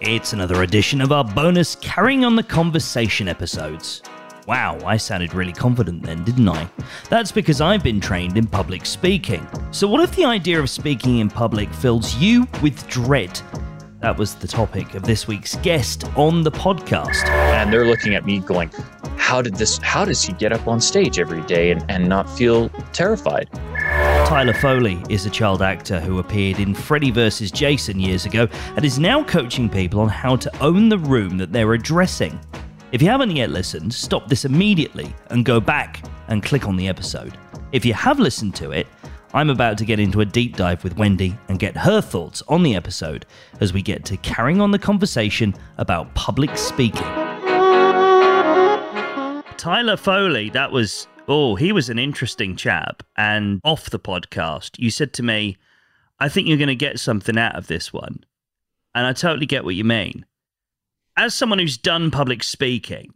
It's another edition of our bonus Carrying on the Conversation episodes. Wow, I sounded really confident then, didn't I? That's because I've been trained in public speaking. So, what if the idea of speaking in public fills you with dread? That was the topic of this week's guest on the podcast. And they're looking at me going, How did this, how does he get up on stage every day and, and not feel terrified? Tyler Foley is a child actor who appeared in Freddy vs. Jason years ago and is now coaching people on how to own the room that they're addressing. If you haven't yet listened, stop this immediately and go back and click on the episode. If you have listened to it, I'm about to get into a deep dive with Wendy and get her thoughts on the episode as we get to carrying on the conversation about public speaking. Tyler Foley, that was Oh, he was an interesting chap. And off the podcast, you said to me, I think you're going to get something out of this one. And I totally get what you mean. As someone who's done public speaking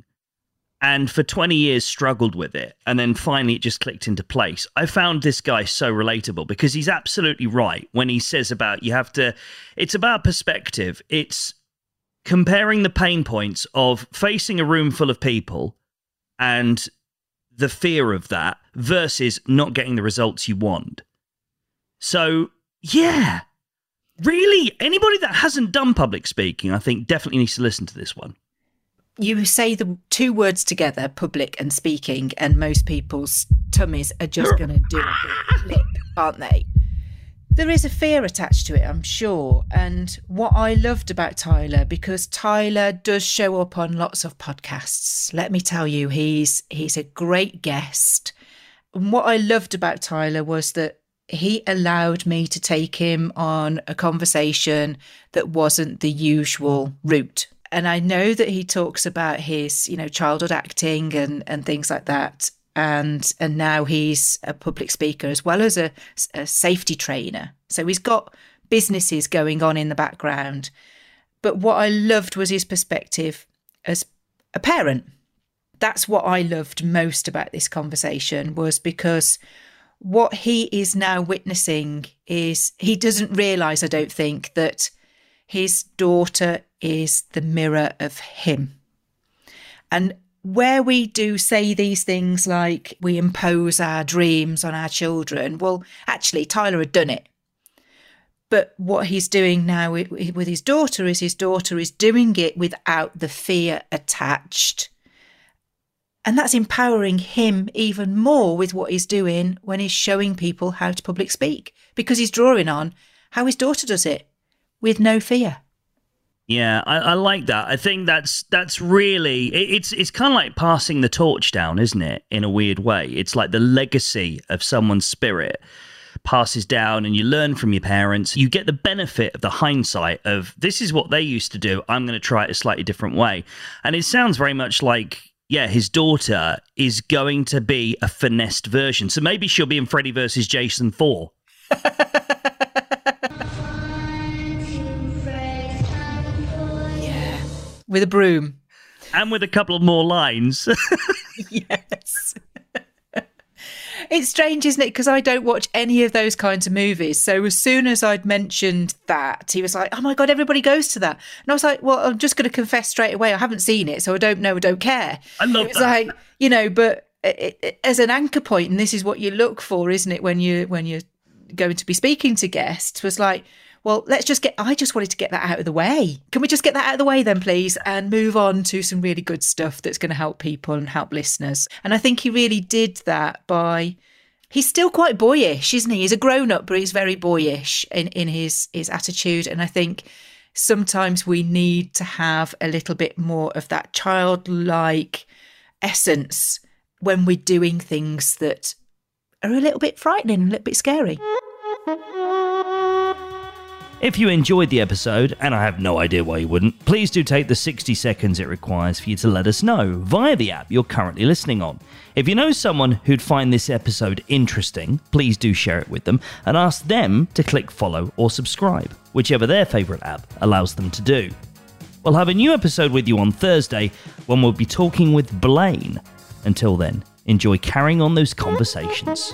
and for 20 years struggled with it, and then finally it just clicked into place, I found this guy so relatable because he's absolutely right when he says about you have to, it's about perspective. It's comparing the pain points of facing a room full of people and the fear of that versus not getting the results you want. So, yeah, really, anybody that hasn't done public speaking, I think definitely needs to listen to this one. You say the two words together, public and speaking, and most people's tummies are just going to do a flip, aren't they? There is a fear attached to it, I'm sure. And what I loved about Tyler, because Tyler does show up on lots of podcasts. Let me tell you, he's he's a great guest. And what I loved about Tyler was that he allowed me to take him on a conversation that wasn't the usual route. And I know that he talks about his, you know, childhood acting and and things like that and and now he's a public speaker as well as a, a safety trainer. So he's got businesses going on in the background. But what I loved was his perspective as a parent. That's what I loved most about this conversation was because what he is now witnessing is he doesn't realize I don't think that his daughter is the mirror of him. And where we do say these things like we impose our dreams on our children, well, actually, Tyler had done it. But what he's doing now with, his daughter is his daughter is doing it without the fear attached. And that's empowering him even more with what he's doing when he's showing people how to public speak because he's drawing on how his daughter does it with no fear. Yeah, I, I, like that. I think that's that's really it, it's it's kind of like passing the torch down, isn't it? In a weird way, it's like the legacy of someone's spirit passes down, and you learn from your parents. You get the benefit of the hindsight of this is what they used to do. I'm going to try it a slightly different way, and it sounds very much like yeah, his daughter is going to be a finessed version. So maybe she'll be in Freddy versus Jason four. With a broom. And with a couple of more lines. yes. It's strange, isn't it? Because I don't watch any of those kinds of movies. So as soon as I'd mentioned that, he was like, "Oh my god, everybody goes to that," and I was like, "Well, I'm just going to confess straight away, I haven't seen it, so I don't know, I don't care." I love it's that. like you know, but it, it, as an anchor point, and this is what you look for, isn't it? When you when you're going to be speaking to guests, was like, well, let's just get, I just wanted to get that out of the way. Can we just get that out of the way then, please? And move on to some really good stuff that's going to help people and help listeners. And I think he really did that by, he's still quite boyish, isn't he? He's a grown up, but he's very boyish in, in his, his attitude. And I think sometimes we need to have a little bit more of that childlike essence when we're doing things that are a little bit frightening, a little bit scary. If you enjoyed the episode, and I have no idea why you wouldn't, please do take the 60 seconds it requires for you to let us know via the app you're currently listening on. If you know someone who'd find this episode interesting, please do share it with them and ask them to click follow or subscribe, whichever their favourite app allows them to do. We'll have a new episode with you on Thursday when we'll be talking with Blaine. Until then, enjoy carrying on those conversations.